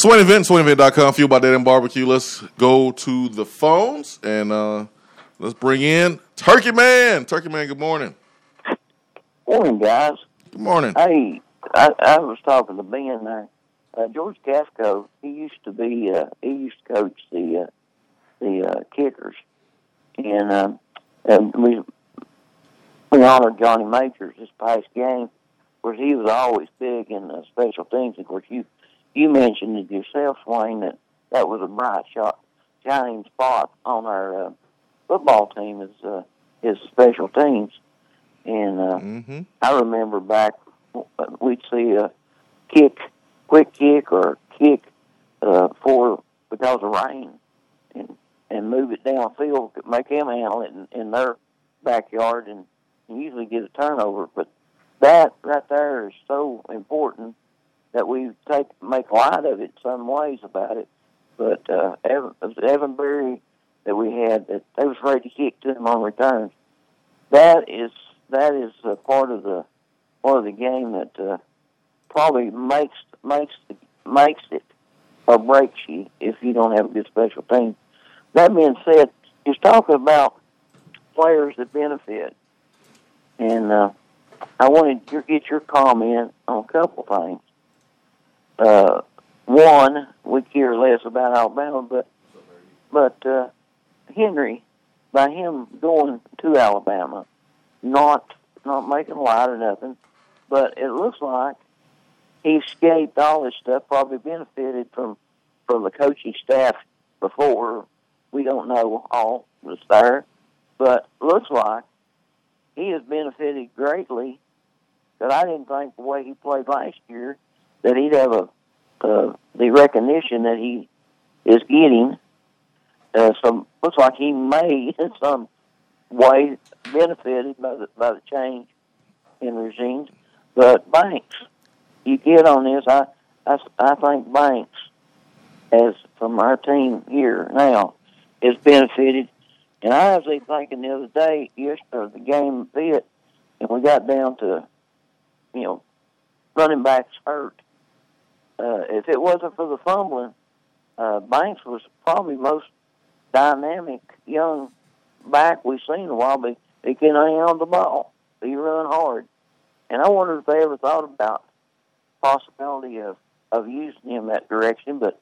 Swain Event, SwainEvent.com, fueled by Dead End Barbecue. Let's go to the phones and uh, let's bring in Turkey Man. Turkey Man, good morning. Morning, guys. Good morning. Hey, I, I was talking to Ben there. Uh, George Cafego, he used to be, uh, he used to coach the uh, the uh, kickers, and, uh, and we we honored Johnny Majors this past game. Of course, he was always big in uh, special teams. Of course, you you mentioned it yourself, Swain, that that was a bright shot, shining spot on our uh, football team is uh, is special teams. And uh, Mm-hmm. I remember back we'd see a kick, quick kick or kick uh, for because of rain, and and move it downfield, could make them handle it in, in their backyard, and usually get a turnover. But that right there is so important that we take make light of it some ways about it. But uh, Evan, Evan Berry that we had that they was ready to kick to him on returns. That is that is a part of the part of the game that uh, probably makes makes makes it or breaks you if you don't have a good special team. That being said, he's talking about players that benefit, and uh, I wanted to get your comment on a couple things. Uh, one, we care less about Alabama, but but uh, Henry, by him going to Alabama, not not making light or nothing, but it looks like he escaped all this stuff. Probably benefited from from the coaching staff before. We don't know all that's there, but looks like he has benefited greatly. But I didn't think the way he played last year that he'd have a uh, the recognition that he is getting. Uh, so looks like he may in some way benefited by the by the change in regimes. But Banks, you get on this. I I, I think Banks, as from our team here now, is benefited. And I was thinking the other day, yesterday, the game bit, and we got down to, you know, running backs hurt. Uh, if it wasn't for the fumbling, uh, Banks was probably most dynamic young back we've seen in a while. But he can hang on the ball. He run hard, and I wonder if they ever thought about possibility of of using him that direction. But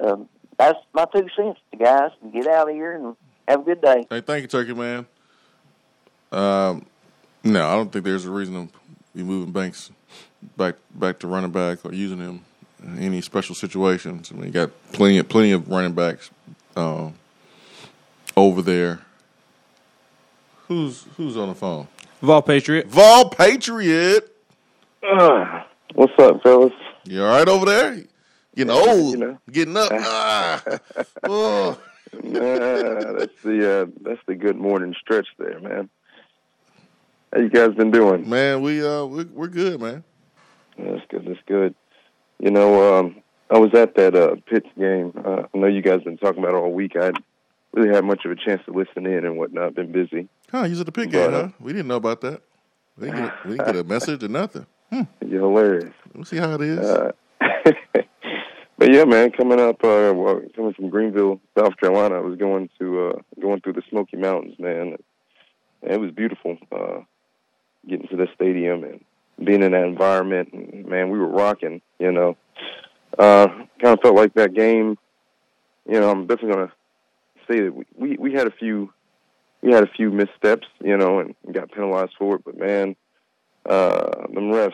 um, that's my two cents, guys. Get out of here and have a good day. Hey, thank you, Turkey Man. Um, no, I don't think there's a reason to be moving Banks back back to running back or using him any special situations. I mean, you got plenty of plenty of running backs uh, over there. Who's who's on the phone? Vol Patriot. Vol Patriot. Uh, what's up, fellas? You all right over there? Getting old, you know. getting up. Ah. Oh. Nah, that's the uh, that's the good morning stretch there, man. How you guys been doing? Man, we uh we, we're good, man. That's good. That's good. You know, um, I was at that uh, Pitts game. Uh, I know you guys been talking about it all week. I really had much of a chance to listen in and whatnot. Been busy. Huh, you was at the Pitt game, uh, huh? We didn't know about that. We didn't get, we didn't get a message or nothing. You're hilarious. Let me see how it is. Uh, but yeah, man, coming up, uh, well, coming from Greenville, South Carolina, I was going to uh, going through the Smoky Mountains, man. And it was beautiful. Uh, getting to the stadium and being in that environment, and, man, we were rocking. You know, uh, kind of felt like that game. You know, I'm definitely gonna say that we, we we had a few we had a few missteps, you know, and got penalized for it. But man, uh, them refs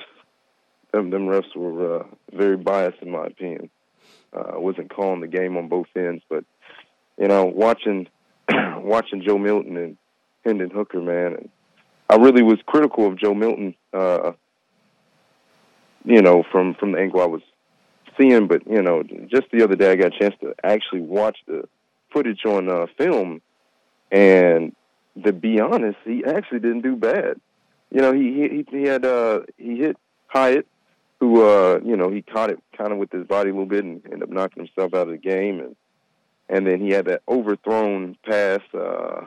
them them refs were uh, very biased in my opinion. Uh, I wasn't calling the game on both ends, but you know, watching watching Joe Milton and Hendon Hooker, man, and I really was critical of Joe Milton. Uh, you know, from from the angle I was seeing, but you know, just the other day I got a chance to actually watch the footage on uh, film, and to be honest, he actually didn't do bad. You know, he he he had uh, he hit Hyatt, who uh, you know he caught it kind of with his body a little bit and ended up knocking himself out of the game, and and then he had that overthrown pass. Uh,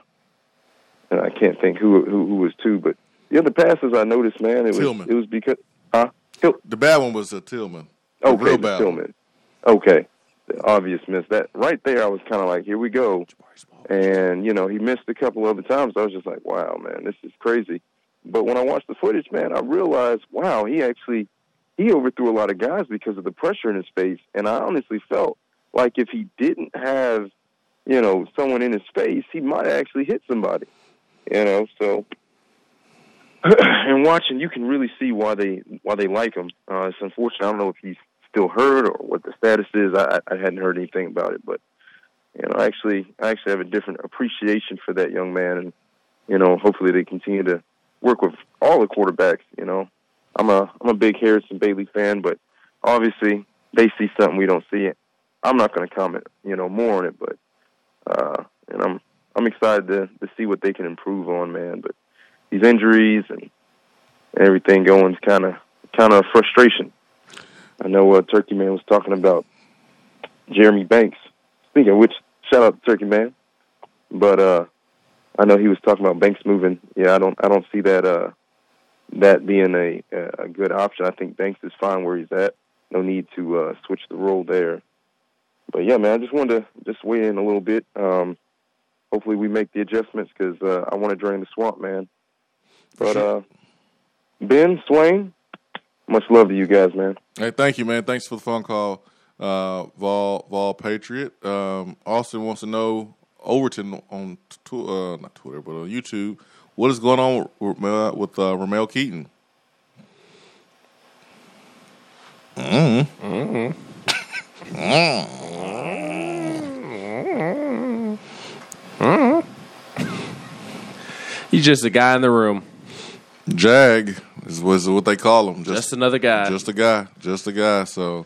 and I can't think who who, who was to, but the other passes I noticed, man, it was Tillman. it was because Hill, the bad one was uh, Tillman. Oh, real bad one. Tillman. okay, the obvious miss. That right there, I was kind of like, here we go. And you know, he missed a couple other times. I was just like, wow, man, this is crazy. But when I watched the footage, man, I realized, wow, he actually he overthrew a lot of guys because of the pressure in his face. And I honestly felt like if he didn't have, you know, someone in his face, he might actually hit somebody. You know, so and watching, you can really see why they why they like him. Uh, it's unfortunate. I don't know if he's still hurt or what the status is. I, I hadn't heard anything about it, but you know, I actually, I actually have a different appreciation for that young man, and you know, hopefully they continue to work with all the quarterbacks. You know, I'm a I'm a big Harrison Bailey fan, but obviously they see something we don't see. It. I'm not going to comment, you know, more on it, but uh, and I'm I'm excited to to see what they can improve on, man. But these injuries and everything going kind of kind of frustration. I know uh, Turkey Man was talking about Jeremy Banks. Speaking of which, shout out to Turkey Man. But uh I know he was talking about Banks moving. Yeah, I don't I don't see that uh that being a a good option. I think Banks is fine where he's at. No need to uh switch the role there. But yeah, man, I just wanted to just weigh in a little bit. Um hopefully we make the adjustments because uh, I want to drain the swamp, man. But uh Ben, Swain, much love to you guys, man. Hey, thank you, man. Thanks for the phone call, uh, Vol Vol Patriot. Um, Austin wants to know Overton on tw- uh, not Twitter, but on YouTube. What is going on with, uh, with uh, Ramel Keyton? Mm-hmm. Mm-hmm. He's just a guy in the room. Jag is was what they call him. Just, just, another guy. Just a guy. Just a guy. So,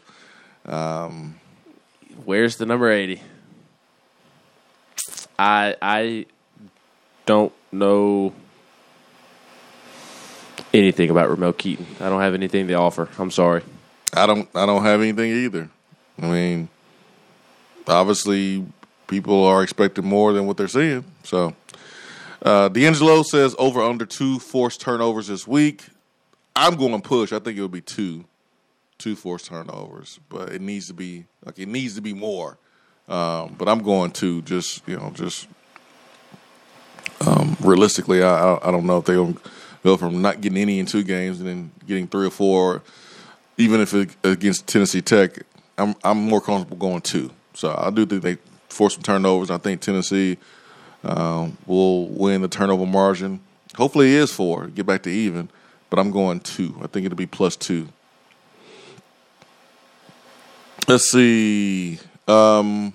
um, where's the number eighty? I I don't know anything about Ramel Keyton. I don't have anything to offer. I'm sorry. I don't. I don't have anything either. I mean, obviously, people are expecting more than what they're seeing. So, uh, D'Angelo says over under two forced turnovers this week. I'm going to push. I think it'll be two, two forced turnovers, but it needs to be like it needs to be more. Um, but I'm going to just you know just um, realistically, I, I, I don't know if they'll go from not getting any in two games and then getting three or four, even if it, against Tennessee Tech. I'm I'm more comfortable going two. So I do think they force some turnovers. I think Tennessee uh, will win the turnover margin. Hopefully, it is four. Get back to even, but I'm going two. I think it'll be plus two. Let's see. Um,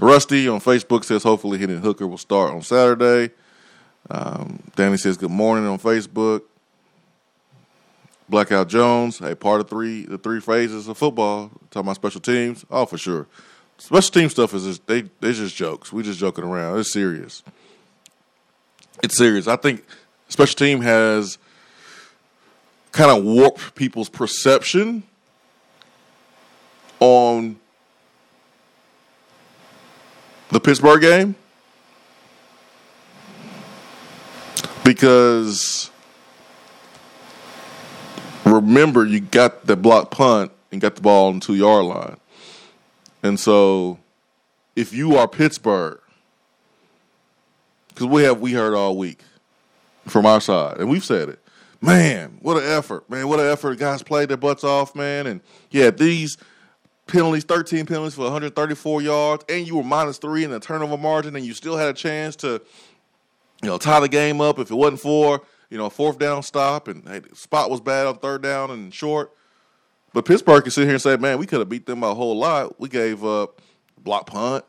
Rusty on Facebook says hopefully Hendon Hooker will start on Saturday. Um, Danny says good morning on Facebook. Blackout Jones, hey, part of three the three phases of football. Talking about special teams, oh for sure. Special team stuff is just, they they just jokes. We just joking around. It's serious. It's serious. I think special team has kind of warped people's perception on the Pittsburgh game because remember you got the block punt and got the ball on the two yard line. And so, if you are Pittsburgh, because we have we heard all week from our side, and we've said it, man, what an effort, man, what an effort! Guys played their butts off, man, and yeah, these penalties, thirteen penalties for 134 yards, and you were minus three in the turnover margin, and you still had a chance to, you know, tie the game up if it wasn't for you know a fourth down stop, and hey, the spot was bad on third down and short. But Pittsburgh can sit here and say, man, we could have beat them a whole lot. We gave up block punt.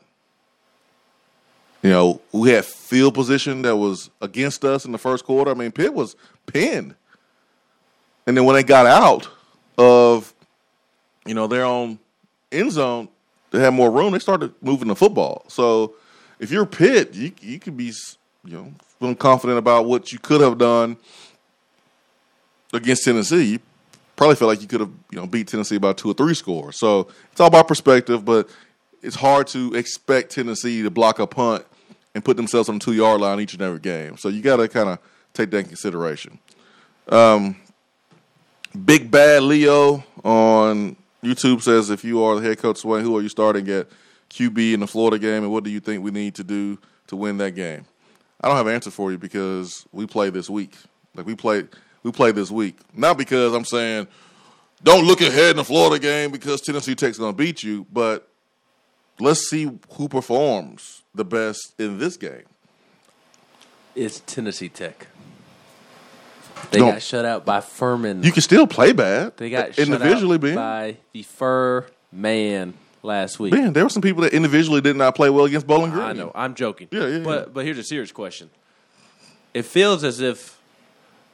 You know, we had field position that was against us in the first quarter. I mean, Pitt was pinned. And then when they got out of, you know, their own end zone, they had more room. They started moving the football. So if you're Pitt, you you could be, you know, feeling confident about what you could have done against Tennessee. Probably felt like you could have you know beat Tennessee by two or three scores. So it's all about perspective, but it's hard to expect Tennessee to block a punt and put themselves on the two yard line each and every game. So you got to kind of take that in consideration. Um, Big Bad Leo on YouTube says if you are the head coach, Swain, who are you starting at QB in the Florida game, and what do you think we need to do to win that game? I don't have an answer for you because we play this week. Like we play, we play this week. Not because I'm saying don't look ahead in the Florida game because Tennessee Tech's going to beat you, but let's see who performs the best in this game. It's Tennessee Tech. They No. got shut out by Furman. You can still play bad. they got individually, shut out by the Fur Man last week. Ben, there were some people that individually did not play well against Bowling Green. I know. I'm joking. Yeah, yeah, But yeah. but here's a serious question. It feels as if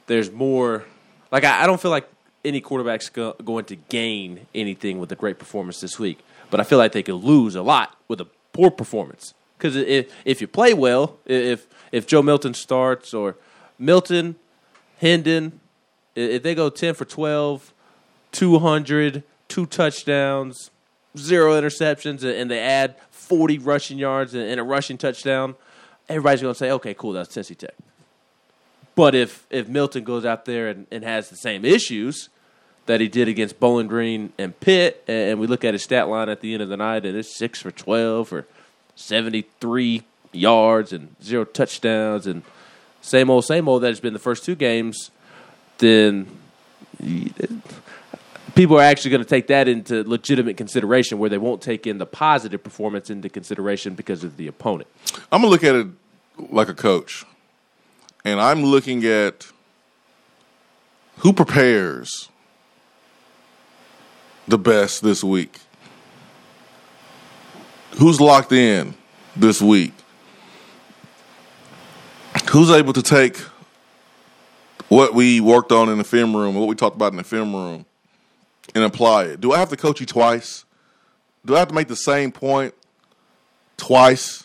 there's more. Like I, I don't feel like any quarterback's go, going to gain anything with a great performance this week. But I feel like they could lose a lot with a poor performance. Because if if you play well, if if Joe Milton starts or Milton, Hendon, if they go ten for 12, 200, two touchdowns, zero interceptions, and they add 40 rushing yards and a rushing touchdown, everybody's going to say, okay, cool, that's Tennessee Tech. But if, if Milton goes out there and, and has the same issues that he did against Bowling Green and Pitt, and, and we look at his stat line at the end of the night, and it's 6 for 12 or 73 yards and zero touchdowns and same old, same old that has been the first two games, then people are actually going to take that into legitimate consideration where they won't take in the positive performance into consideration because of the opponent. I'm gonna look at it like a coach, and I'm looking at who prepares the best this week. Who's locked in this week? Who's able to take what we worked on in the film room, what we talked about in the film room, and apply it? Do I have to coach you twice? Do I have to make the same point twice?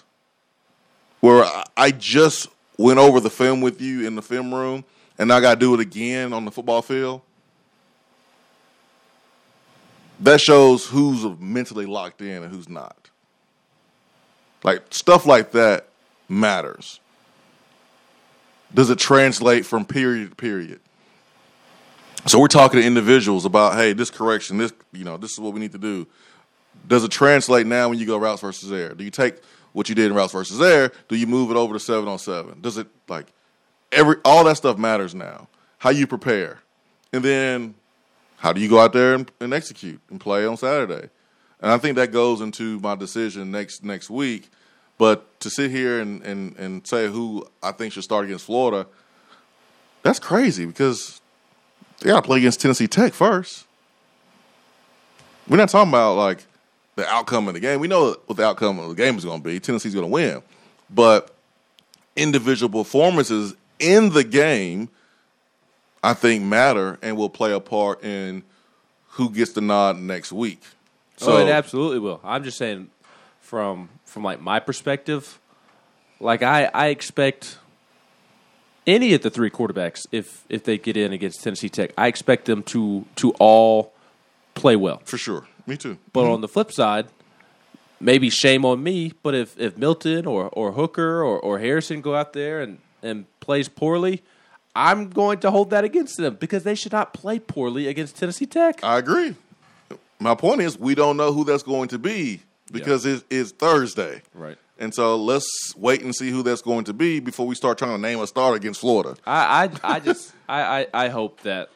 where I- just went over the film with you in the film room, and I got to do it again on the football field. That shows who's mentally locked in and who's not. Like stuff like that matters. Does it translate from period to period? So we're talking to individuals about, hey, this correction, this you know, this is what we need to do. Does it translate now when you go routes versus air? Do you take what you did in routes versus air? Do you move it over to seven on seven? Does it like every all that stuff matters now? How you prepare, and then how do you go out there and, and execute and play on Saturday? And I think that goes into my decision next next week. But to sit here and, and, and say who I think should start against Florida, that's crazy because they got to play against Tennessee Tech first. We're not talking about like the outcome of the game. We know what the outcome of the game is going to be. Tennessee's going to win, but individual performances in the game, I think, matter and will play a part in who gets the nod next week. So oh, it absolutely will. I'm just saying, from from like my perspective, like I I expect any of the three quarterbacks if if they get in against Tennessee Tech, I expect them to to all play well. for sure, me too. But mm-hmm. on the flip side, maybe shame on me. But if, if Milton or, or Hooker or, or Harrison go out there and, and plays poorly, I'm going to hold that against them because they should not play poorly against Tennessee Tech. I agree. My point is, we don't know who that's going to be because it is Thursday. Right. And so let's wait and see who that's going to be before we start trying to name a starter against Florida. I, I, I just I, I, I hope that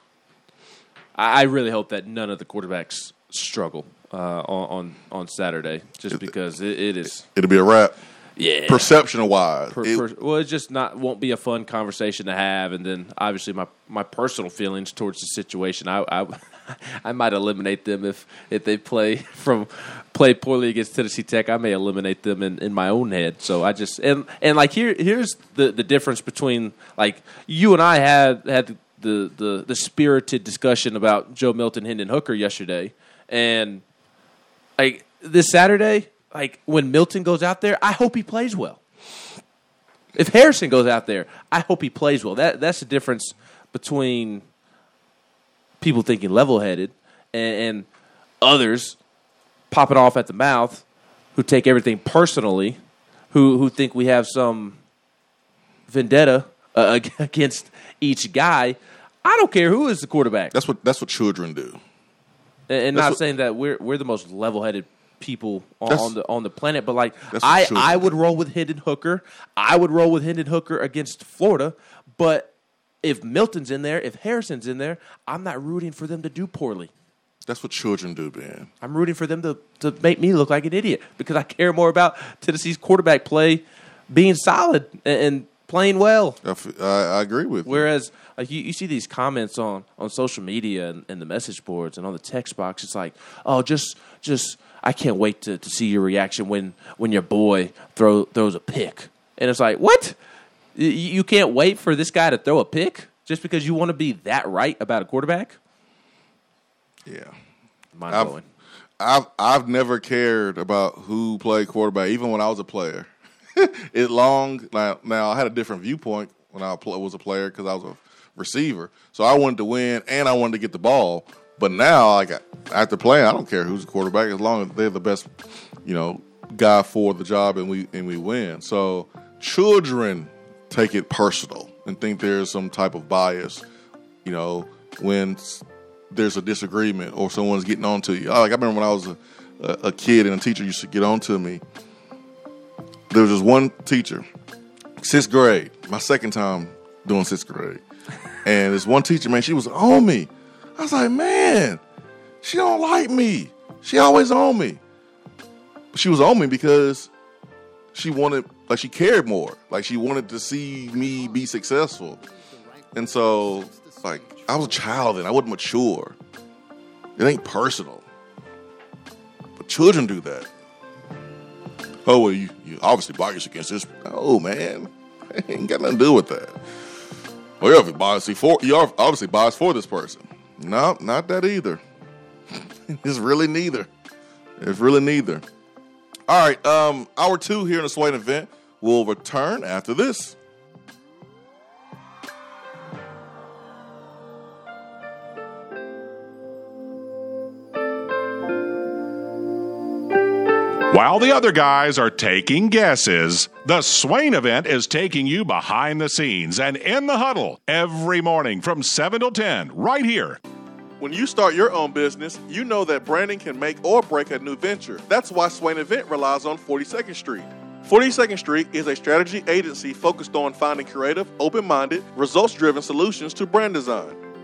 I I really hope that none of the quarterbacks struggle uh, on, on on Saturday, just because it, it is It'll be a wrap. yeah Perception wise, per, it- per- well, it's just not won't be a fun conversation to have. And then obviously my my personal feelings towards the situation, I I, I might eliminate them if if they play from play poorly against Tennessee Tech. I may eliminate them in, in my own head. So I just and and like here here's the the difference between like you and I had had the the the spirited discussion about Joe Milton, Hendon Hooker yesterday, and like this Saturday, like when Milton goes out there, I hope he plays well. If Harrison goes out there, I hope he plays well. That that's the difference between people thinking level headed and, and others popping off at the mouth who take everything personally, who who think we have some vendetta uh, against each guy. I don't care who is the quarterback. that's what that's what children do. And, and not what- saying that we're we're the most level headed people on, on the on the planet, but like I true. I would roll with Hendon Hooker. I would roll with Hendon Hooker against Florida, but if Milton's in there, if Harrison's in there, I'm not rooting for them to do poorly. That's what children do, man. I'm rooting for them to, to make me look like an idiot because I care more about Tennessee's quarterback play being solid and, and playing well. I, f- I- I agree with you. Whereas like you, you see these comments on, on social media and, and the message boards and on the text box, it's like, oh, just just I can't wait to, to see your reaction when when your boy throw throws a pick. And it's like, what? You, you can't wait for this guy to throw a pick just because you want to be that right about a quarterback? Yeah. Mind I've, blowing. I've I've never cared about who played quarterback, even when I was a player. it long now. Now I had a different viewpoint when I was a player because I was a receiver, so I wanted to win and I wanted to get the ball. But now, like after playing, I don't care who's the quarterback as long as they're the best, you know, guy for the job and we and we win. So children take it personal and think there's some type of bias, you know, when there's a disagreement or someone's getting on to you. Like I remember when I was a, a, a kid and a teacher used to get on to me. There was this one teacher, sixth grade, my second time doing sixth grade, and this one teacher, man, she was on me. I was like, man, she don't like me. She always on me. She was on me because she wanted, like, she cared more. Like, she wanted to see me be successful. And so, like, I was a child and I wasn't mature. It ain't personal. But children do that. Oh, well, you, you obviously bias against this. Oh, man. ain't got nothing to do with that. Well, you're obviously for, you're obviously biased for this person. No, not that either. it's really neither. It's really neither. All right, um, hour two here in the Swain event will return after this. While the other guys are taking guesses, the Swain event is taking you behind the scenes and in the huddle every morning from 7 till 10, right here. When you start your own business, you know that branding can make or break a new venture. That's why Swain Event relies on 42nd Street. 42nd Street is a strategy agency focused on finding creative, open minded, results driven solutions to brand design.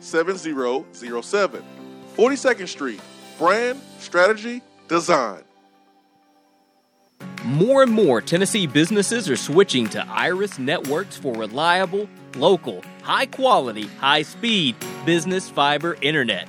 7007. 42nd Street, brand, strategy, design. More and more Tennessee businesses are switching to Iris Networks for reliable, local, high quality, high speed business fiber internet.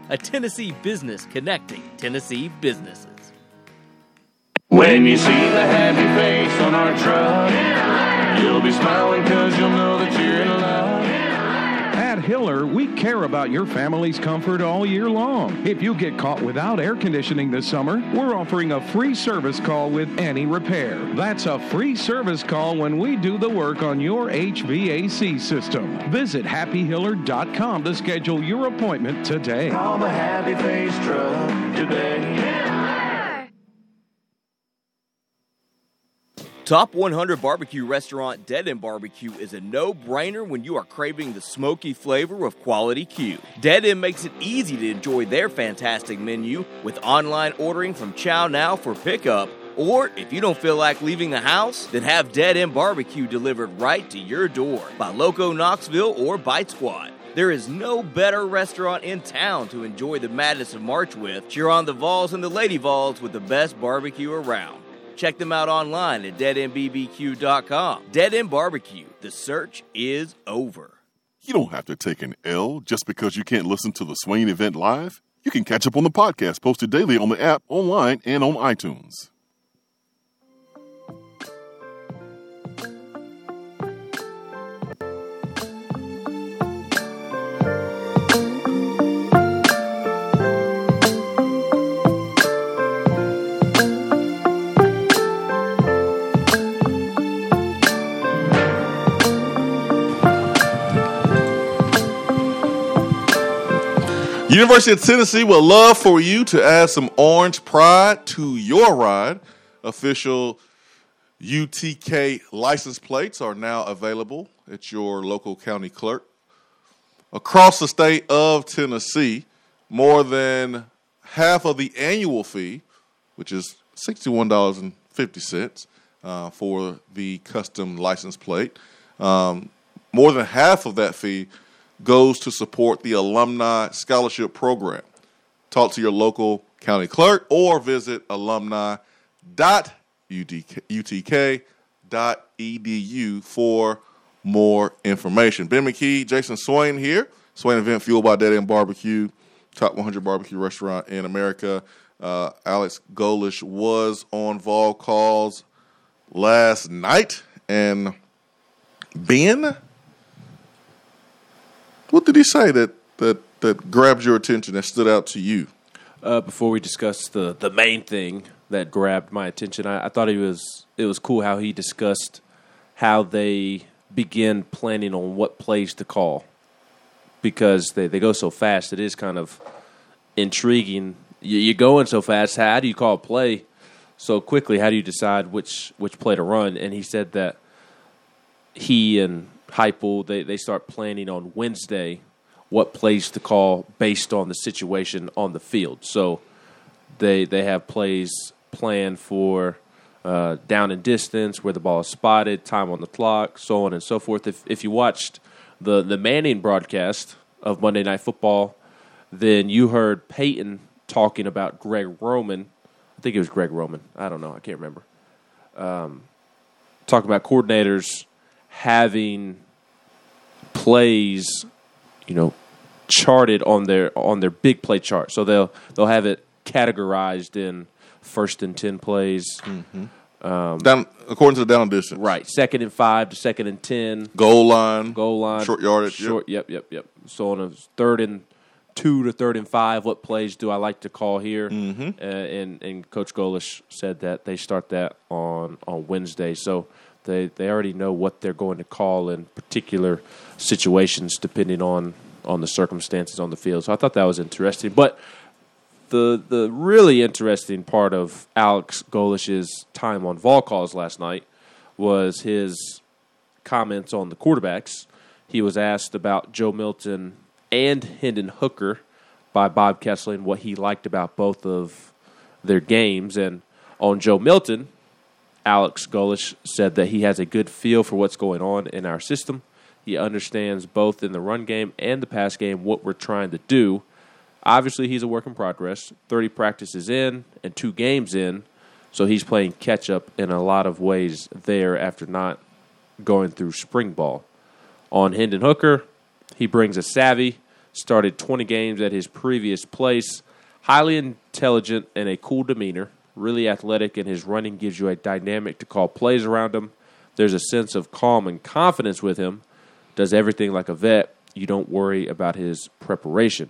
a Tennessee business connecting Tennessee businesses. When you see the happy face on our truck, you'll be smiling because you'll know that you're in love. Hiller, we care about your family's comfort all year long. If you get caught without air conditioning this summer, we're offering a free service call with any repair. That's a free service call when we do the work on your HVAC system. Visit happyhiller.com to schedule your appointment today. Call the happy face truck today. Top 100 barbecue restaurant Dead End Barbecue is a no brainer when you are craving the smoky flavor of quality Q. Dead End makes it easy to enjoy their fantastic menu with online ordering from ChowNow for pickup. Or if you don't feel like leaving the house, then have Dead End Barbecue delivered right to your door by Loco Knoxville or Bite Squad. There is no better restaurant in town to enjoy the madness of March with. Cheer on the Vols and the Lady Vols with the best barbecue around. Check them out online at deadendbbq.com. Dead End Barbecue. The search is over. You don't have to take an L just because you can't listen to the Swain event live. You can catch up on the podcast posted daily on the app, online, and on iTunes. University of Tennessee would love for you to add some orange pride to your ride. Official UTK license plates are now available at your local county clerk. Across the state of Tennessee, more than half of the annual fee, which is $61.50 uh, for the custom license plate, um, more than half of that fee goes to support the alumni scholarship program. Talk to your local county clerk or visit alumni.utk.edu for more information. Ben McKee, Jason Swain here. Swain event fueled by Dead End Barbecue, top 100 barbecue restaurant in America. Uh, Alex Golesh was on Vol calls last night, and Ben what did he say that that that grabbed your attention that stood out to you? Uh, before we discuss the the main thing that grabbed my attention, I, I thought it was it was cool how he discussed how they begin planning on what plays to call because they, they go so fast. It is kind of intriguing. You, you're going so fast. How do you call a play so quickly? How do you decide which which play to run? And he said that he and Heupel, they, they start planning on Wednesday what plays to call based on the situation on the field. So they they have plays planned for uh, down and distance, where the ball is spotted, time on the clock, so on and so forth. If if you watched the the Manning broadcast of Monday Night Football, then you heard Peyton talking about Greg Roman. I think it was Greg Roman. I don't know. I can't remember. Um, talking about coordinators having plays, you know, charted on their on their big play chart. So they'll they'll have it categorized in first and ten plays. Um, Down according to the down distance, right, second and five to second and ten, Goal line, goal line, short yardage. yep. short. Yep, yep, yep. So on a third and two to third and five, what plays do I like to call here? Mm-hmm. Uh, and and Coach Golesh said that they start that on on Wednesday. So they they already know what they're going to call in particular situations, depending on on the circumstances on the field. So I thought that was interesting, but. The, the really interesting part of Alex Golesh's time on Vol calls last night was his comments on the quarterbacks. He was asked about Joe Milton and Hendon Hooker by Bob Kesling and what he liked about both of their games. And on Joe Milton, Alex Golesh said that he has a good feel for what's going on in our system. He understands both in the run game and the pass game what we're trying to do. Obviously, he's a work in progress. 30 practices in and two games in, so he's playing catch up in a lot of ways there after not going through spring ball. On Hendon Hooker, he brings a savvy, started 20 games at his previous place, highly intelligent and a cool demeanor, really athletic, and his running gives you a dynamic to call plays around him. There's a sense of calm and confidence with him, does everything like a vet. You don't worry about his preparation.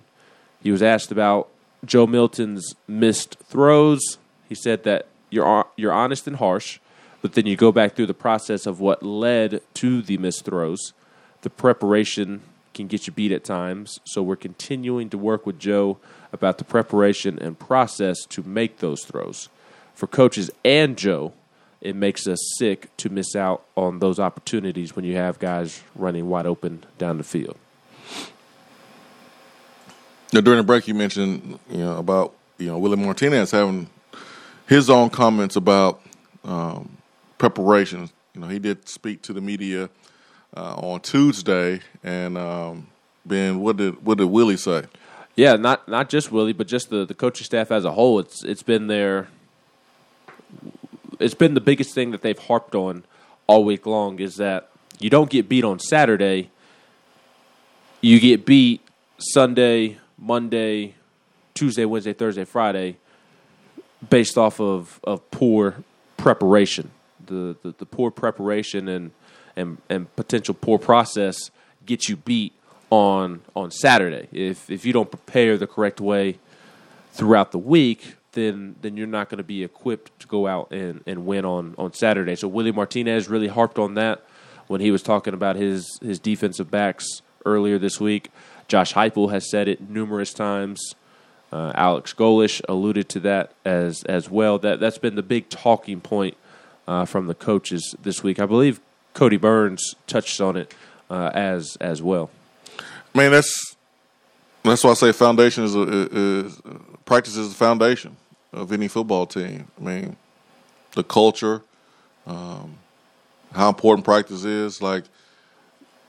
He was asked about Joe Milton's missed throws. He said that you're you're honest and harsh, but then you go back through the process of what led to the missed throws. The preparation can get you beat at times, so we're continuing to work with Joe about the preparation and process to make those throws. For coaches and Joe, it makes us sick to miss out on those opportunities when you have guys running wide open down the field. Now, during the break, you mentioned you know about you know Willie Martinez having his own comments about um, preparation. You know, he did speak to the media uh, on Tuesday, and um, Ben, what did what did Willie say? Yeah, not not just Willie, but just the, the coaching staff as a whole. It's it's been their it's been the biggest thing that they've harped on all week long is that you don't get beat on Saturday. You get beat Sunday, Monday, Tuesday, Wednesday, Thursday, Friday, based off of, of poor preparation. The, the the poor preparation and and and potential poor process gets you beat on on Saturday. If if you don't prepare the correct way throughout the week, then then you're not going to be equipped to go out and, and win on, on Saturday. So Willie Martinez really harped on that when he was talking about his his defensive backs earlier this week. Josh Heupel has said it numerous times. Uh, Alex Golesh alluded to that as as well. That that's been the big talking point uh, from the coaches this week. I believe Kodi Burns touched on it uh, as as well. Man, that's that's why I say foundation is, a, is practice is the foundation of any football team. I mean, the culture, um, how important practice is. Like,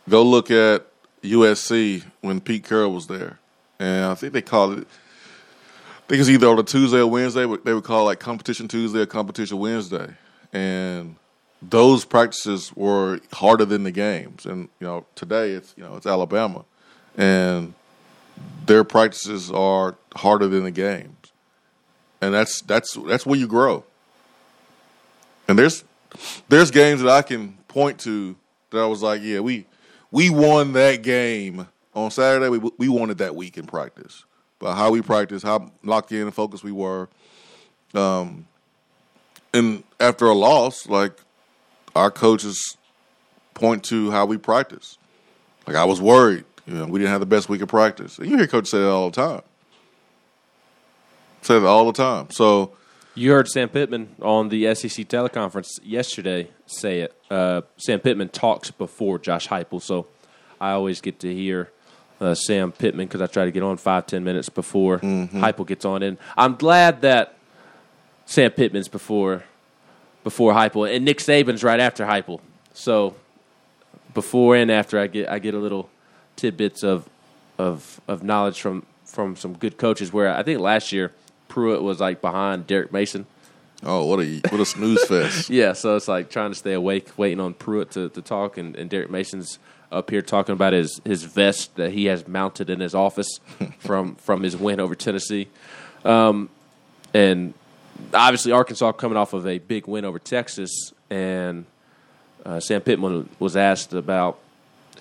go look at USC when Pete Carroll was there, and I think they called it. I think it's either on a Tuesday or Wednesday. They would call it like competition Tuesday or competition Wednesday, and those practices were harder than the games. And you know, today it's you know it's Alabama, and their practices are harder than the games, and that's that's that's where you grow. And there's there's games that I can point to that I was like, yeah, we we won that game on Saturday. We we won it that week in practice, but how we practice, how locked in and focused we were. Um, and after a loss, like our coaches point to how we practice. Like I was worried, you know, we didn't have the best week of practice. And you hear coach say that all the time. Say that all the time. So You heard Sam Pittman on the SEC teleconference yesterday say it. Uh, Sam Pittman talks before Josh Heupel, so I always get to hear uh, Sam Pittman because I try to get on five ten minutes before Heupel gets on, and I'm glad that Sam Pittman's before before Heupel, and Nick Saban's right after Heupel. So before and after, I get I get a little tidbits of of of knowledge from from some good coaches. Where I think last year Pruitt was like behind Derek Mason. Oh, what a what a snooze fest! Yeah, so it's like trying to stay awake, waiting on Pruitt to, to talk, and, and Derek Mason's up here talking about his, his vest that he has mounted in his office from from his win over Tennessee, um, and obviously Arkansas coming off of a big win over Texas, and uh, Sam Pittman was asked about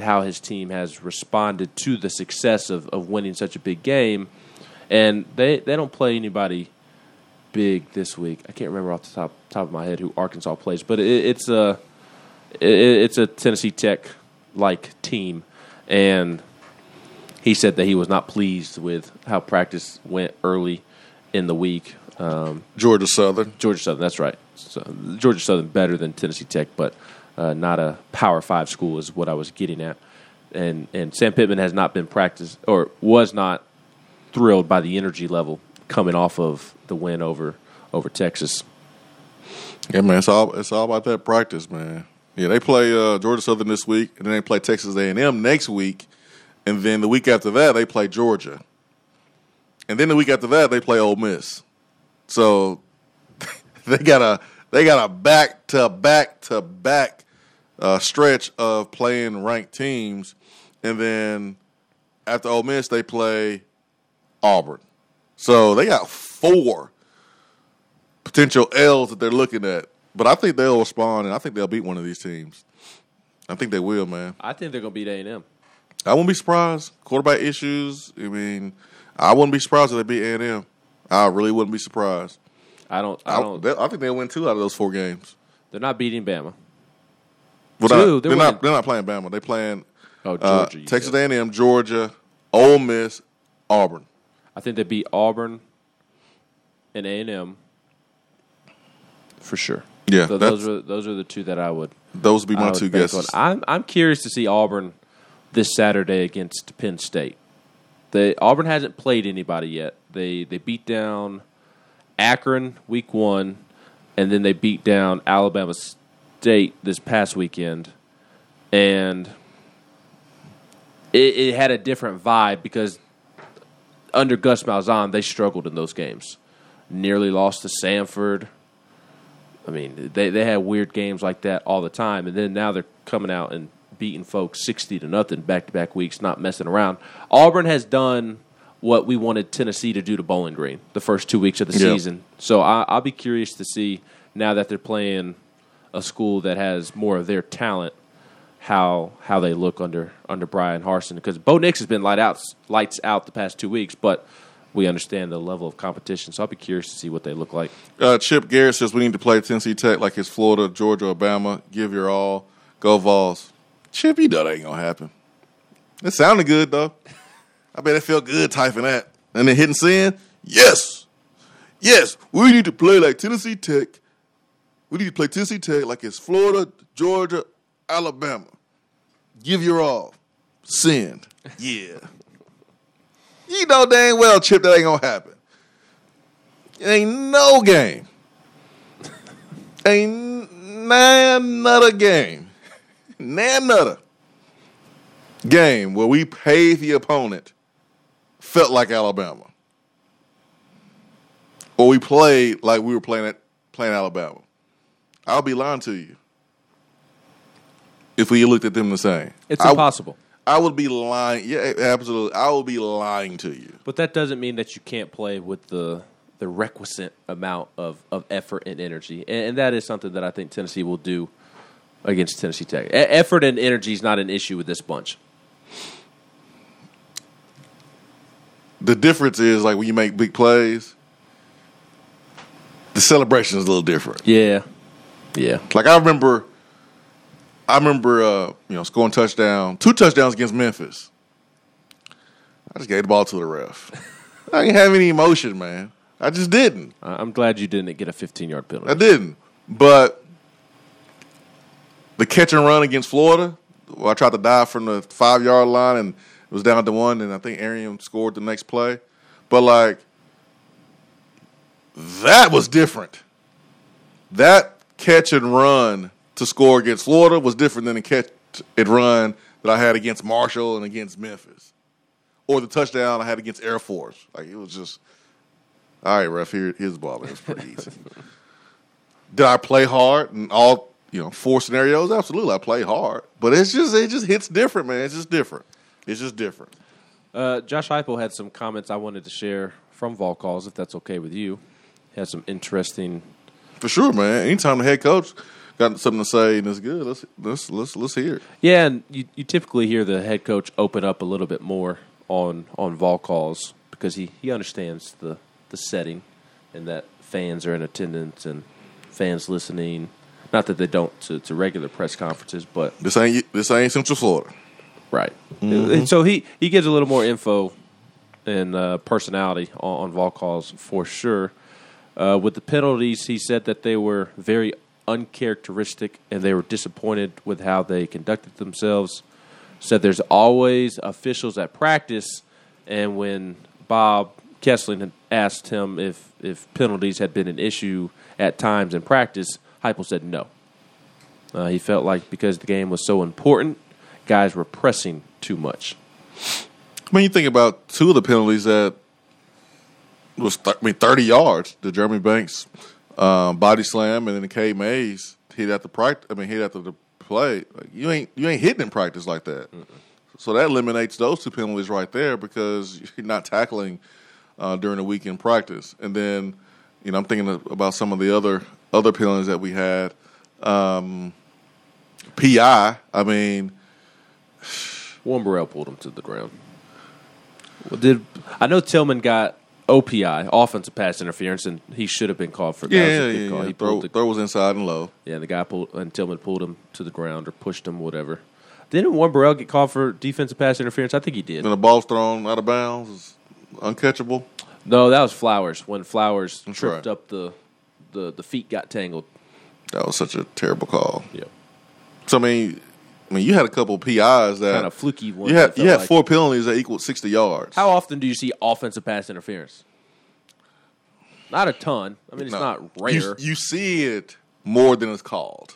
how his team has responded to the success of, of winning such a big game, and they they don't play anybody big this week. I can't remember off the top top of my head who Arkansas plays, but it, it's a it, it's a Tennessee Tech like team, and he said that he was not pleased with how practice went early in the week. Um, Georgia Southern. Georgia Southern, that's right. So, Georgia Southern better than Tennessee Tech, but uh, not a Power Five school is what I was getting at. And and Sam Pittman has not been practiced or was not thrilled by the energy level coming off of the win over over Texas. Yeah, man, it's all it's all about that practice, man. Yeah, they play uh, Georgia Southern this week, and then they play Texas A and M next week, and then the week after that they play Georgia, and then the week after that they play Ole Miss. So they got a they got a back to back to back uh, stretch of playing ranked teams, and then after Ole Miss they play Auburn. So they got four potential L's that they're looking at. But I think they'll respond, and I think they'll beat one of these teams. I think they will, man. I think they're going to beat A and M. I wouldn't be surprised. Quarterback issues. I mean, I wouldn't be surprised if they beat A and M. I really wouldn't be surprised. I don't. I I, don't. they- I think they'll win two out of those four games. They're not beating Bama. Well, Two, they're they're not. They're not playing Bama. They're playing Oh, uh, Georgia. you Texas. A and M, Georgia, Ole Miss, Auburn. I think they beat Auburn and A and M for sure. Yeah, so those are those are the two that I would. Those would be my would two guesses. on. I'm I'm curious to see Auburn this Saturday against Penn State. They Auburn hasn't played anybody yet. They they beat down Akron week one, and then they beat down Alabama State this past weekend, and it, it had a different vibe because under Gus Malzahn they struggled in those games. Nearly lost to Samford. I mean, they they had weird games like that all the time, and then now they're coming out and beating folks sixty to nothing back to back weeks, not messing around. Auburn has done what we wanted Tennessee to do to Bowling Green the first two weeks of the Yeah. season. So I, I'll be curious to see now that they're playing a school that has more of their talent, how how they look under under Bryan Harsin. Because Bo Nix has been light out lights out the past two weeks, but we understand the level of competition. So I'll be curious to see what they look like. Uh, Chip Garrett says we need to play Tennessee Tech like it's Florida, Georgia, Alabama. Give your all. Go Vols. Chip, you know that ain't gonna happen. It sounded good though. I bet it felt good typing that. And then hitting send. Yes, yes. We need to play like Tennessee Tech. We need to play Tennessee Tech like it's Florida, Georgia, Alabama. Give your all. Send. Yeah. you know dang well, Chip, that ain't gonna happen. It ain't no game. ain't nan nutter game. Nan nutter game where we pay the opponent felt like Alabama. Or we played like we were playing at playing Alabama. I'll be lying to you. If we looked at them the same. It's I- impossible. I would be lying. Yeah, absolutely. I would be lying to you. But that doesn't mean that you can't play with the the requisite amount of, of effort and energy, and, and that is something that I think Tennessee will do against Tennessee Tech. E- effort and energy is not an issue with this bunch. The difference is like when you make big plays, the celebration is a little different. Yeah, yeah. Like I remember, I remember, uh, you know, scoring touchdown, two touchdowns against Memphis. I just gave the ball to the ref. I didn't have any emotion, man. I just didn't. I'm glad you didn't get a 15 yard penalty. I didn't. But the catch and run against Florida, where I tried to dive from the five yard line and it was down to one, and I think Arian scored the next play. But like that was different. That catch and run to score against Florida was different than the catch and run that I had against Marshall and against Memphis. Or the touchdown I had against Air Force. Like it was just all right, ref, here, the ball. It was pretty easy. Did I play hard in all you know four scenarios? Absolutely, I play hard, but it's just it just hits different, man. It's just different. It's just different. Uh, Josh Heupel had some comments I wanted to share from Vol calls, if that's okay with you. Had some interesting. For sure, man. Anytime the head coach got something to say and it's good, let's let's let's let's hear it. Yeah, and you, you typically hear the head coach open up a little bit more on on Vol calls because he, he understands the, the setting and that fans are in attendance and fans listening. Not that they don't to, to regular press conferences, but This ain't this ain't Central Florida. Right. And so he, he gives a little more info and uh, personality on, on Vol calls for sure. Uh, with the penalties, he said that they were very uncharacteristic and they were disappointed with how they conducted themselves. Said there's always officials at practice, and when Bob Kesling had asked him if, if penalties had been an issue at times in practice, Heupel said no. Uh, he felt like because the game was so important, guys were pressing too much. I mean, you think about two of the penalties that was th- I mean thirty yards. The Jeremy Banks um, body slam and then the Cade Mays hit at the practice. I mean, hit after the play. Like, you ain't you ain't hitting in practice like that. So that eliminates those two penalties right there because you're not tackling uh, during the weekend practice. And then you know I'm thinking about some of the other other penalties that we had. Um, PI. I mean. Warren Burrell pulled him to the ground. Well, did I know Tillman got OPI, offensive pass interference, and he should have been called for that. Yeah, was yeah, good yeah. call. yeah. He Throw, pulled the, throw was inside and low. yeah, the guy pulled and Tillman pulled him to the ground or pushed him, whatever. Didn't Warren Burrell get called for defensive pass interference? I think he did. Then the ball's thrown out of bounds, is uncatchable. No, that was Flowers when Flowers That's tripped right. up the, the the feet got tangled. That was such a terrible call. Yeah, So I mean, I mean, you had a couple of PIs that kind of fluky one. you had you had like- four penalties that equaled sixty yards. How often do you see offensive pass interference? Not a ton. I mean, it's No. not You, rare. you see it more than it's called.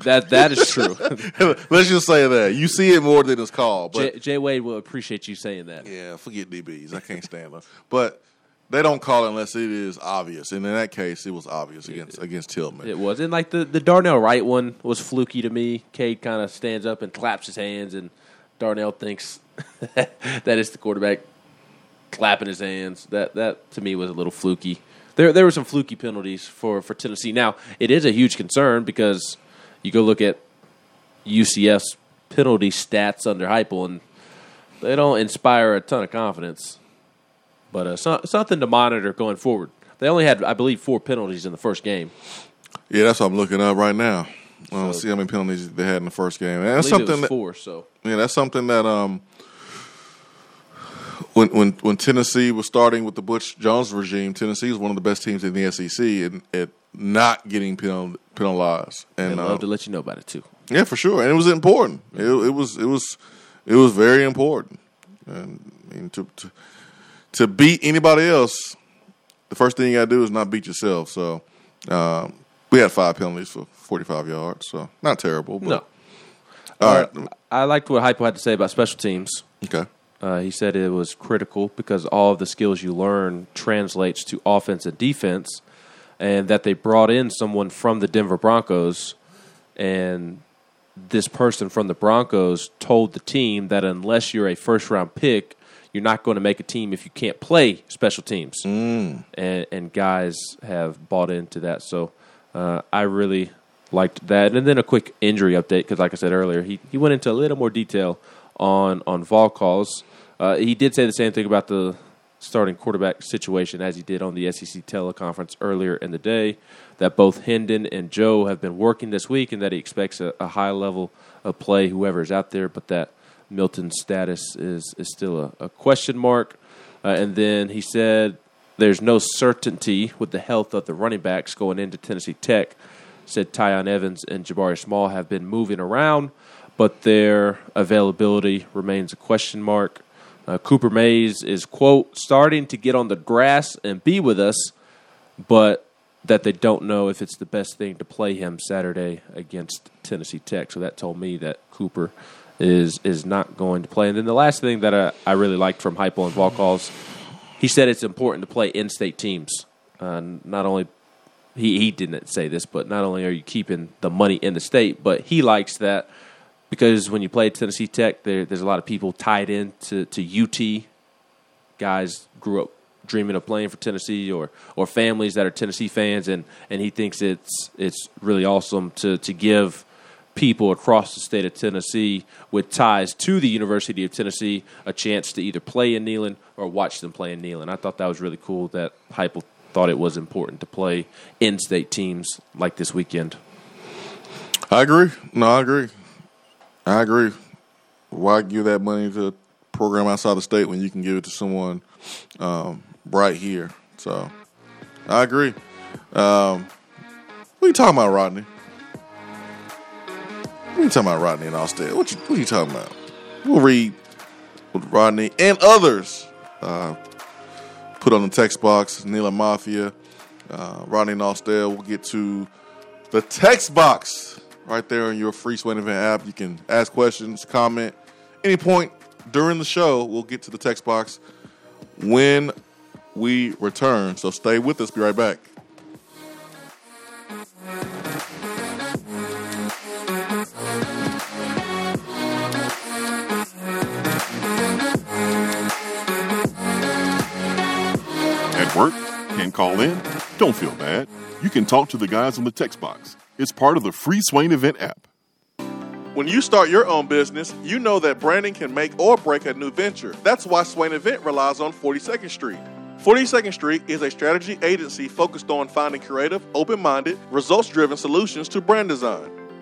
That that is true. Let's just say that you see it more than it's called. But Jay, Jay Wade will appreciate you saying that. yeah, forget DBs. I can't stand them. But they don't call it unless it is obvious. And in that case, it was obvious against against Tillman. It was, and like the the Darnell Wright one was fluky to me. Cade kind of stands up and claps his hands, and Darnell thinks that is the quarterback clapping his hands. That that to me was a little fluky. There there were some fluky penalties for for Tennessee. Now it is a huge concern because you go look at UCF's penalty stats under Heupel, and they don't inspire a ton of confidence. But uh, so, something to monitor going forward. They only had, I believe, four penalties in the first game. Yeah, that's what I'm looking up right now. Uh, So- see how many penalties they had in the first game. And I that's something was that, four. So Yeah, that's something that um when when when Tennessee was starting with the Butch Jones regime, Tennessee was one of the best teams in the SEC at, at not getting penal, penalized. I'd And love uh, to let you know about it too. yeah, for sure, and it was important. It, it was it was it was very important. And I mean, to, to to beat anybody else, the first thing you got to do is not beat yourself. So um, we had five penalties for 45 yards, so not terrible. But, No. All right. I liked what Heupel had to say about special teams. Okay. Uh, he said it was critical because all of the skills you learn translates to offense and defense, and that they brought in someone from the Denver Broncos, and this person from the Broncos told the team that unless you're a first round pick, you're not going to make a team if you can't play special teams. And, and guys have bought into that. So uh, I really liked that. And then a quick injury update because, like I said earlier, he, he went into a little more detail on on vol calls. Uh, he did say the same thing about the starting quarterback situation as he did on the SEC teleconference earlier in the day. That both Hendon and Joe have been working this week, and that he expects a, a high level of play, whoever is out there. But that Milton's status is is still a, a question mark. Uh, and then he said there's no certainty with the health of the running backs going into Tennessee Tech. Said Tiyon Evans and Jabari Small have been moving around, but their availability remains a question mark. Uh, Cooper Mays is, quote, starting to get on the grass and be with us, but that they don't know if it's the best thing to play him Saturday against Tennessee Tech. So that told me that Cooper is is not going to play. And then the last thing that I, I really liked from Heupel and calls, he said it's important to play in-state teams. Uh, not only he he didn't say this, but not only are you keeping the money in the state, but he likes that because when you play Tennessee Tech, there, there's a lot of people tied in to, to UT. Guys grew up dreaming of playing for Tennessee, or or families that are Tennessee fans, and, and he thinks it's it's really awesome to to give people across the state of Tennessee with ties to the University of Tennessee a chance to either play in Neyland or watch them play in Neyland. I thought that was really cool that Heupel thought it was important to play in-state teams like this weekend. I agree. No, I agree. I agree. Why give that money to a program outside the state when you can give it to someone um, right here? So, I agree. Um, what are you talking about, Rodney? You talking about, Rodney and Allstate? What you, what are you talking about? We'll read what Rodney and others uh, put on the text box. Neela Mafia, uh, Rodney and Allstate. We'll get to the text box right there on your free Swain Event app. You can ask questions, comment, any point during the show. We'll get to the text box when we return. So stay with us. Be right back. Work? Can't call in? Don't feel bad. You can talk to the guys on the text box. It's part of the free Swain Event app. When you start your own business, you know that branding can make or break a new venture. That's why Swain Event relies on 42nd Street. 42nd Street is a strategy agency focused on finding creative, open minded, results driven solutions to brand design.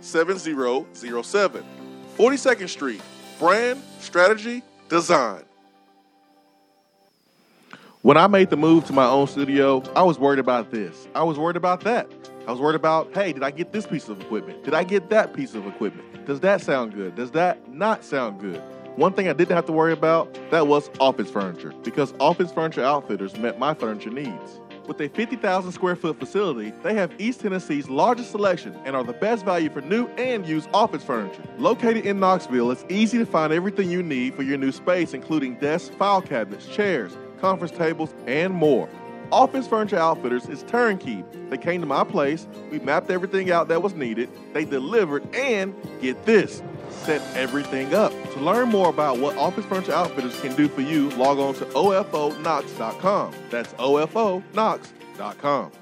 7007. 42nd Street. Brand, strategy, design. When I made the move to my own studio, I was worried about this. I was worried about that. I was worried about, hey, did I get this piece of equipment? Did I get that piece of equipment? Does that sound good? Does that not sound good? One thing I didn't have to worry about, that was office furniture, because Office Furniture Outfitters met my furniture needs. With a 50,000 square foot facility, they have East Tennessee's largest selection and are the best value for new and used office furniture. Located in Knoxville, it's easy to find everything you need for your new space, including desks, file cabinets, chairs, conference tables, and more. Office Furniture Outfitters is turnkey. They came to my place, we mapped everything out that was needed, they delivered, and get this, set everything up. To learn more about what Office Furniture Outfitters can do for you, log on to ofoknox.com. That's ofoknox.com.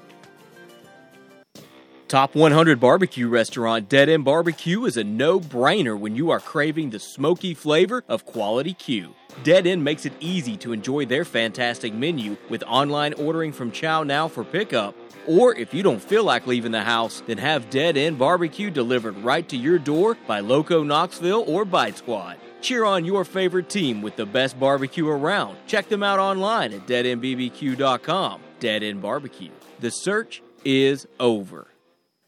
Top 100 barbecue restaurant Dead End Barbecue is a no brainer when you are craving the smoky flavor of quality Q. Dead End makes it easy to enjoy their fantastic menu with online ordering from ChowNow for pickup. Or if you don't feel like leaving the house, then have Dead End Barbecue delivered right to your door by Loco Knoxville or Bite Squad. Cheer on your favorite team with the best barbecue around. Check them out online at deadendbbq.com. Dead End Barbecue. The search is over.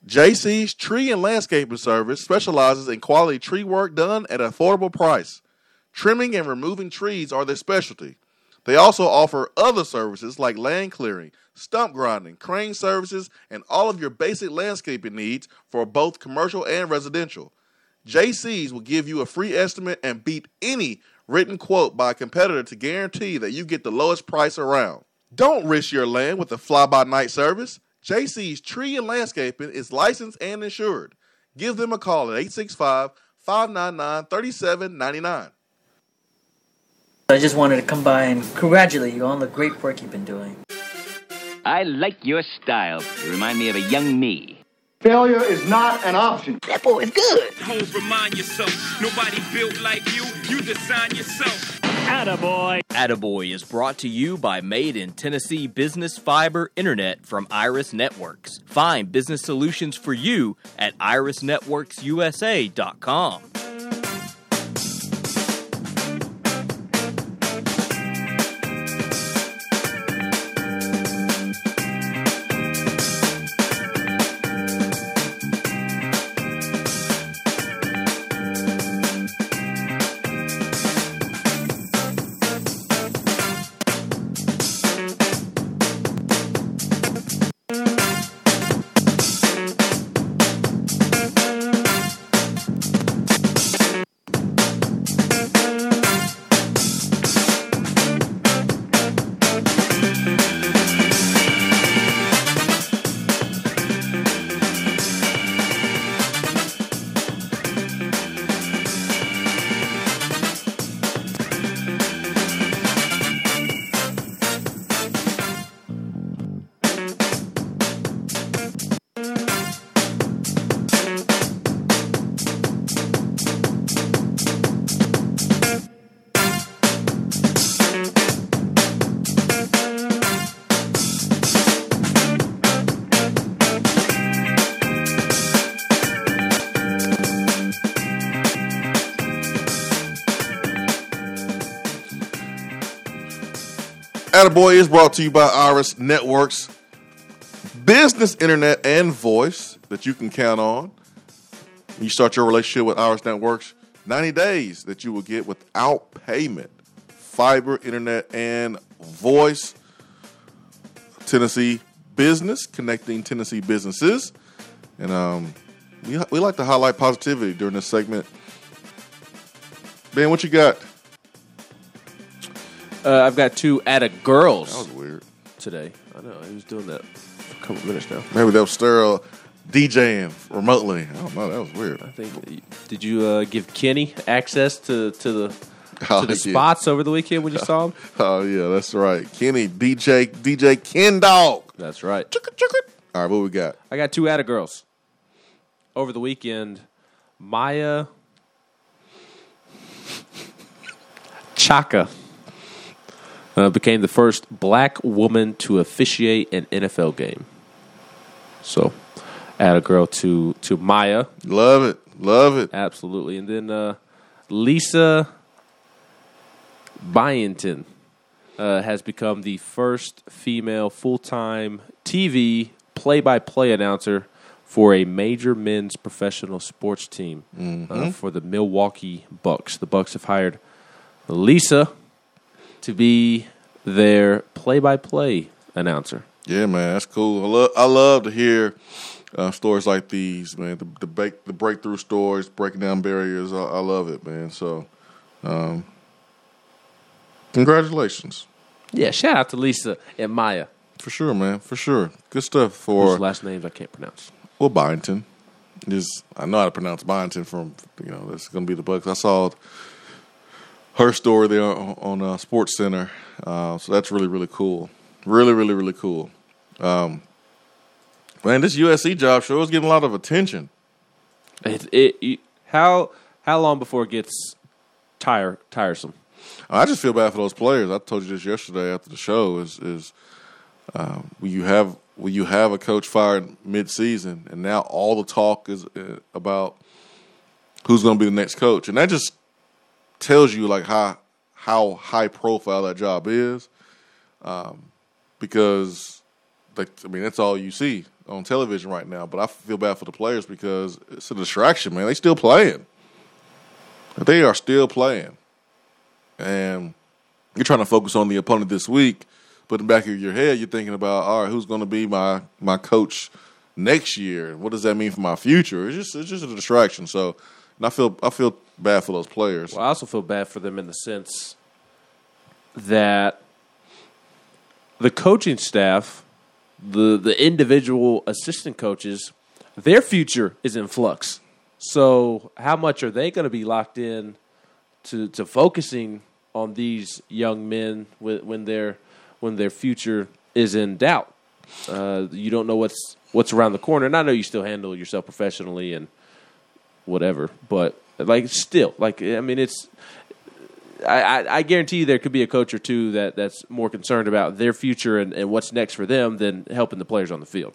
JC's Tree and Landscaping Service specializes in quality tree work done at an affordable price. Trimming and removing trees are their specialty. They also offer other services like land clearing, stump grinding, crane services, and all of your basic landscaping needs for both commercial and residential. JC's will give you a free estimate and beat any written quote by a competitor to guarantee that you get the lowest price around. Don't risk your land with a fly by night service. JC's Tree and Landscaping is licensed and insured. Give them a call at 865 599 3799. I just wanted to come by and congratulate you on the great work you've been doing. I like your style. You remind me of a young me. Failure is not an option. That boy is good. Homes remind yourself, nobody built like you. You design yourself. Attaboy. Attaboy is brought to you by Made in Tennessee Business Fiber Internet from Iris Networks. Find business solutions for you at irisnetworksusa.com. Attaboy is brought to you by Iris Networks, business internet and voice that you can count on. You start your relationship with Iris Networks, 90 days that you will get without payment. Fiber, internet, and voice. Tennessee business, connecting Tennessee businesses. And um, we, we like to highlight positivity during this segment. Ben, what you got? Uh, I've got two at a girls. That was weird. Today, I know he was doing that for a couple minutes now. Maybe they were sterile DJing remotely. I don't know. That was weird. I think. Did you uh, give Kenny access to to the Oh, to the yeah. spots over the weekend when you saw him? Oh yeah, that's right. Kenny, DJ, DJ Ken Dog. That's right. All right, what we got? I got two at a girls over the weekend. Maia Chaka uh, became the first black woman to officiate an NFL game. So, add a girl to to Maia. Love it, love it. Absolutely, and then uh, Lisa Byington uh, has become the first female full time TV play by play announcer for a major men's professional sports team uh, Mhm. for the Milwaukee Bucks. The Bucks have hired Lisa to be their play by play announcer. Yeah, man, that's cool. I love I love to hear uh, stories like these, man. The the, break, the breakthrough stories, breaking down barriers. I, I love it, man. So, um, congratulations. Yeah, shout out to Lisa and Maia. For sure, man. For sure. Good stuff for Whose last names I can't pronounce. Well, Byington. Is I know how to pronounce Byington from you know that's going to be the Bucks. I saw her story there on, on uh, Sports Center, uh, so that's really really cool. Really really really cool. Um, man, this USC job sure is getting a lot of attention. It, it, it- how how long before it gets tire tiresome? I just feel bad for those players. I told you this yesterday after the show. Is is um, when you have when you have a coach fired mid season, and now all the talk is uh, about who's going to be the next coach, and that just tells you like how how high profile that job is, um, because like I mean that's all you see on television right now. But I feel bad for the players because it's a distraction, man. They still playing. They are still playing and you're trying to focus on the opponent this week, but in the back of your head, you're thinking about, all right, who's going to be my my coach next year? What does that mean for my future? It's just it's just a distraction. So, and I feel I feel bad for those players. Well, I also feel bad for them in the sense that the coaching staff, the the individual assistant coaches, their future is in flux. So, how much are they going to be locked in to to focusing on these young men when, when their when their future is in doubt? Uh, you don't know what's what's around the corner, and I know you still handle yourself professionally and whatever, but like still, like I mean, it's I, I, I guarantee you there could be a coach or two that, that's more concerned about their future and, and what's next for them than helping the players on the field.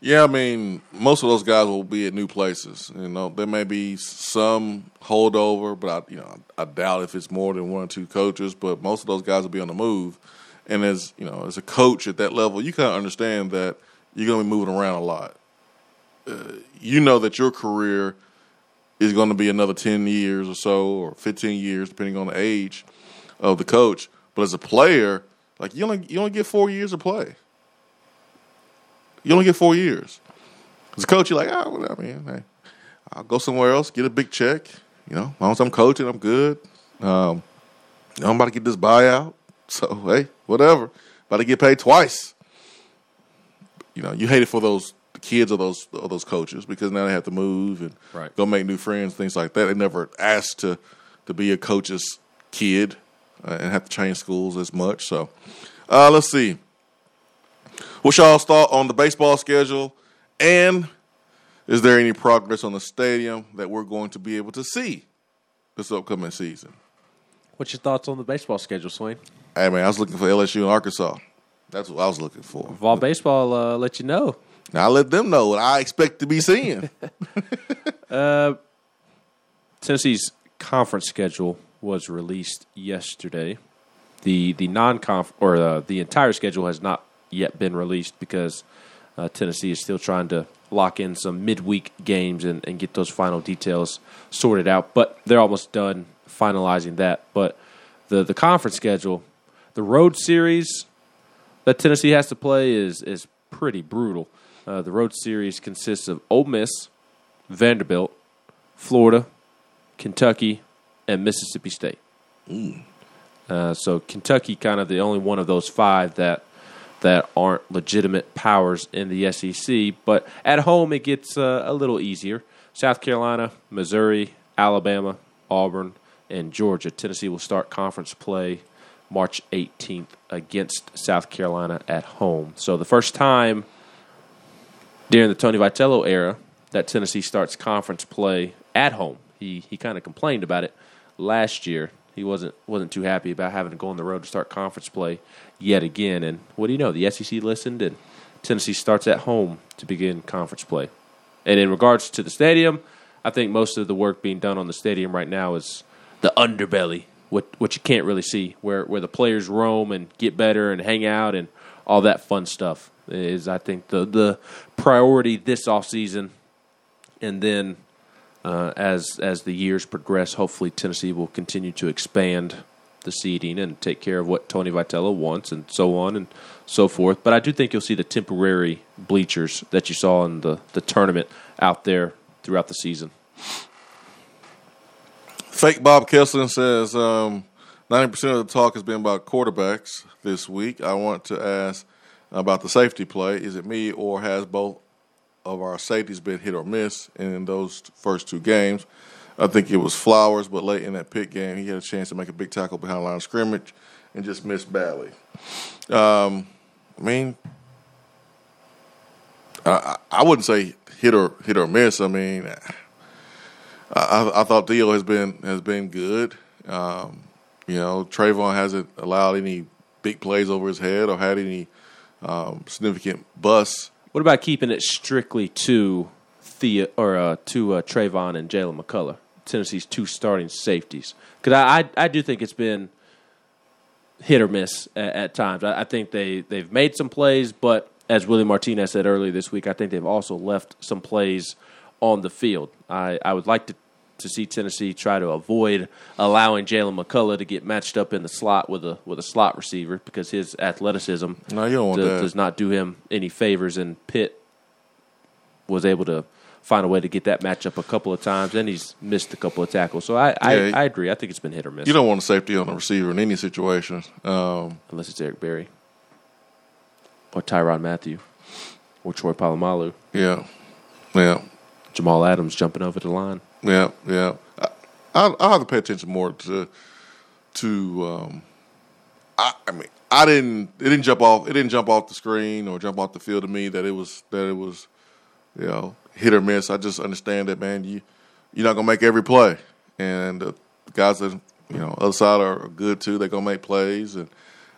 Yeah, I mean, most of those guys will be at new places. You know, there may be some holdover, but I, you know, I doubt if it's more than one or two coaches. But most of those guys will be on the move. And as you know, as a coach at that level, you kind of understand that you're going to be moving around a lot. Uh, you know that your career is going to be another ten years or so, or fifteen years, depending on the age of the coach. But as a player, like you only you only get four years of play. You only get four years. As a coach, you're like, oh, well, I mean, hey, I'll go somewhere else, get a big check. You know, as long as I'm coaching, I'm good. Um, I'm about to get this buyout, so hey, whatever. About to get paid twice. You know, you hate it for those kids of those of those coaches because now they have to move and Right. go make new friends, things like that. They never asked to to be a coach's kid uh, and have to change schools as much. So, uh, let's see. What's y'all's thought on the baseball schedule? And is there any progress on the stadium that we're going to be able to see this upcoming season? What's your thoughts on the baseball schedule, Swain? Hey man, I was looking for LSU and Arkansas. That's what I was looking for. Vol baseball uh, let you know. Now I let them know what I expect to be seeing. Uh, Tennessee's conference schedule was released yesterday. the The non conf or uh, the entire schedule has not yet been released because uh, Tennessee is still trying to lock in some midweek games and, and get those final details sorted out. But they're almost done finalizing that. But the the conference schedule, the road series that Tennessee has to play is is pretty brutal. Uh, the road series consists of Ole Miss, Vanderbilt, Florida, Kentucky, and Mississippi State. Uh, so Kentucky, kind of the only one of those five that that aren't legitimate powers in the SEC. But at home, it gets uh, a little easier. South Carolina, Missouri, Alabama, Auburn, and Georgia. Tennessee will start conference play March 18th against South Carolina at home. So the first time during the Tony Vitello era that Tennessee starts conference play at home. He he kind of complained about it last year. He wasn't wasn't too happy about having to go on the road to start conference play yet again. And what do you know? The SEC listened, and Tennessee starts at home to begin conference play. And in regards to the stadium, I think most of the work being done on the stadium right now is the underbelly, what what you can't really see, where where the players roam and get better and hang out and all that fun stuff is I think the the priority this off season, and then uh, as as the years progress, hopefully Tennessee will continue to expand the seating and take care of what Tony Vitello wants and so on and so forth. But I do think you'll see the temporary bleachers that you saw in the, the tournament out there throughout the season. Fake Bob Kessler says um, 90% of the talk has been about quarterbacks this week. I want to ask about the safety play. Is it me or has both of our safeties been hit or miss in those first two games? I think it was Flowers, but late in that pick game, he had a chance to make a big tackle behind line of scrimmage and just missed badly. Um, I mean, I, I wouldn't say hit or hit or miss. I mean, I, I thought Theo has been has been good. Um, you know, Trevon hasn't allowed any big plays over his head or had any um, significant busts. What about keeping it strictly to Theo or uh, to uh, Trevon and Jaylen McCollough, Tennessee's two starting safeties? Because I, I, I do think it's been hit or miss at, at times. I, I, think they they've made some plays, but as Willie Martinez said earlier this week, I think they've also left some plays on the field. I, I would like to to see Tennessee try to avoid allowing Jaylen McCollough to get matched up in the slot with a with a slot receiver because his athleticism no, does, does not do him any favors. And Pitt was able to find a way to get that matchup a couple of times, and he's missed a couple of tackles. So I, I, Yeah. I agree. I think it's been hit or miss. You don't want a safety on the receiver in any situation. Um, unless it's Eric Berry or Tyrann Mathieu or Troy Polamalu. Yeah, yeah. Jamal Adams jumping over the line. Yeah, yeah. I, I'll, I'll have to pay attention more to to. Um, I, I mean, I didn't. It didn't jump off. It didn't jump off the screen or jump off the field to me that it was that it was, you know, hit or miss. I just understand that, man. You you're not gonna make every play, and the guys that you know other side are good too. They're gonna make plays, and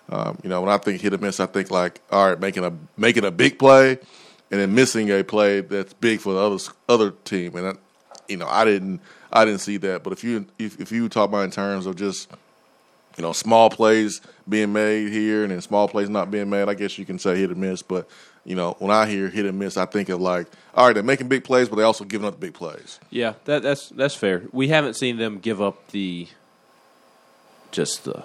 um, you know when I think hit or miss, I think like all right, making a making a big play, and then missing a play that's big for the other other team, and I, you know I didn't I didn't see that. But if you if, if you talk about in terms of just you know small plays being made here and then small plays not being made, I guess you can say hit or miss. But you know when I hear hit or miss, I think of like all right, they're making big plays, but they're also giving up the big plays. Yeah, that, that's that's fair. We haven't seen them give up the just the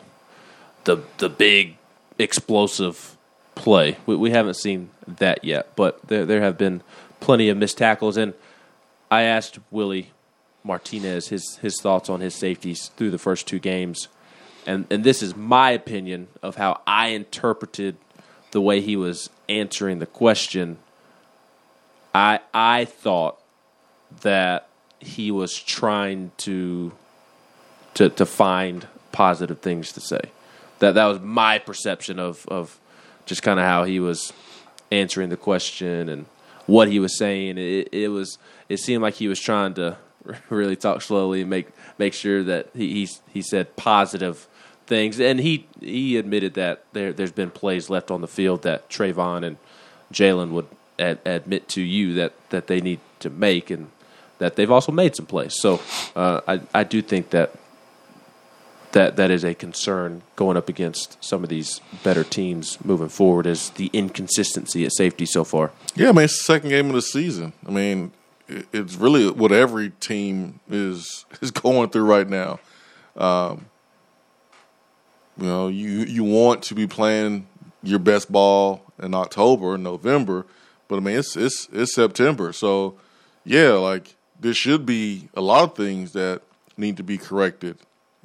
the the big explosive play. We, we haven't seen that yet, but there there have been plenty of missed tackles. And I asked Willie Martinez his his thoughts on his safeties through the first two games, and and this is my opinion of how I interpreted the way he was answering the question. I I thought that he was trying to to to find positive things to say. That that was my perception of of just kind of how he was answering the question and what he was saying. It, it was it seemed like he was trying to really talk slowly and make make sure that he he, he said positive things. And he he admitted that there there's been plays left on the field that Trevon and Jaylen would ad, admit to you that that they need to make and that they've also made some plays. So uh, I I do think that that that is a concern going up against some of these better teams moving forward is the inconsistency at safety so far. Yeah, I mean it's the second game of the season. I mean it- it's really what every team is is going through right now. Um, you know, you you want to be playing your best ball in October, November, but I mean it's it's it's September, so yeah, like there should be a lot of things that need to be corrected.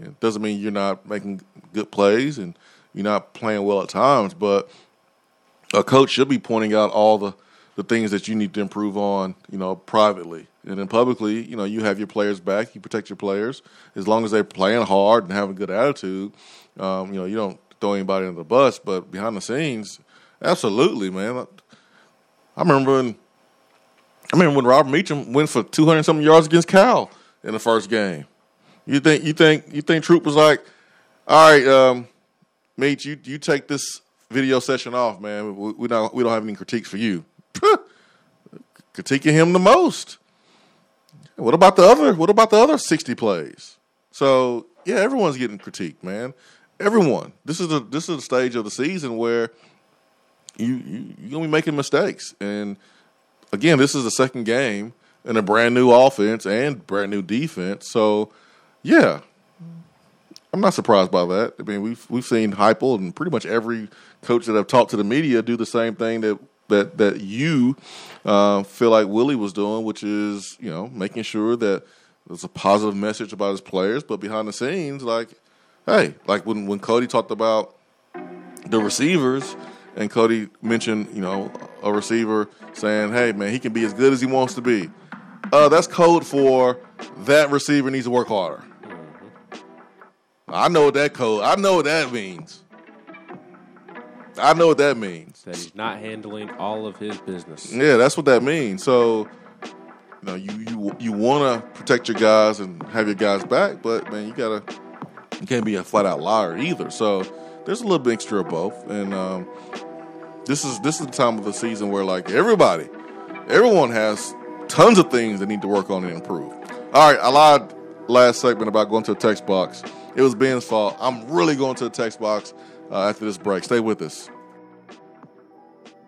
It doesn't mean you're not making good plays and you're not playing well at times, but a coach should be pointing out all the, the things that you need to improve on, you know, privately. And then publicly, you know, you have your players back, you protect your players. As long as they're playing hard and having a good attitude, um, you know, you don't throw anybody under the bus, but behind the scenes, absolutely, man. I remember when I remember when Robert Meacham went for two hundred something yards against Cal in the first game. You think you think you think Troop was like, all right, um, Meach, you you take this video session off, man. We, we don't we don't have any critiques for you. critiquing him the most. What about the other? What about the other sixty plays? So yeah, everyone's getting critiqued, man. Everyone. This is the this is the stage of the season where you you you're gonna be making mistakes, and again, this is the second game in a brand new offense and brand new defense. So yeah, I'm not surprised by that. I mean, we've we've seen Heupel and pretty much every coach that I've talked to the media do the same thing that that that you uh, feel like Willie was doing, which is you know making sure that there's a positive message about his players, but behind the scenes, like hey, like when when Kodi talked about the receivers. And Kodi mentioned, you know, a receiver saying, "Hey, man, he can be as good as he wants to be." Uh, that's code for that receiver needs to work harder. I know what that code. I know what that means. I know what that means. That he's not handling all of his business. Yeah, that's what that means. So, you know, you you you want to protect your guys and have your guys back, but man, you gotta you can't be a flat out liar either. So, there's a little mixture of both, and um, this is this is the time of the season where like everybody, everyone has tons of things they need to work on and improve. All right, I lied last segment about going to a text box. It was Ben's fault. I'm really going to the text box uh, after this break. Stay with us.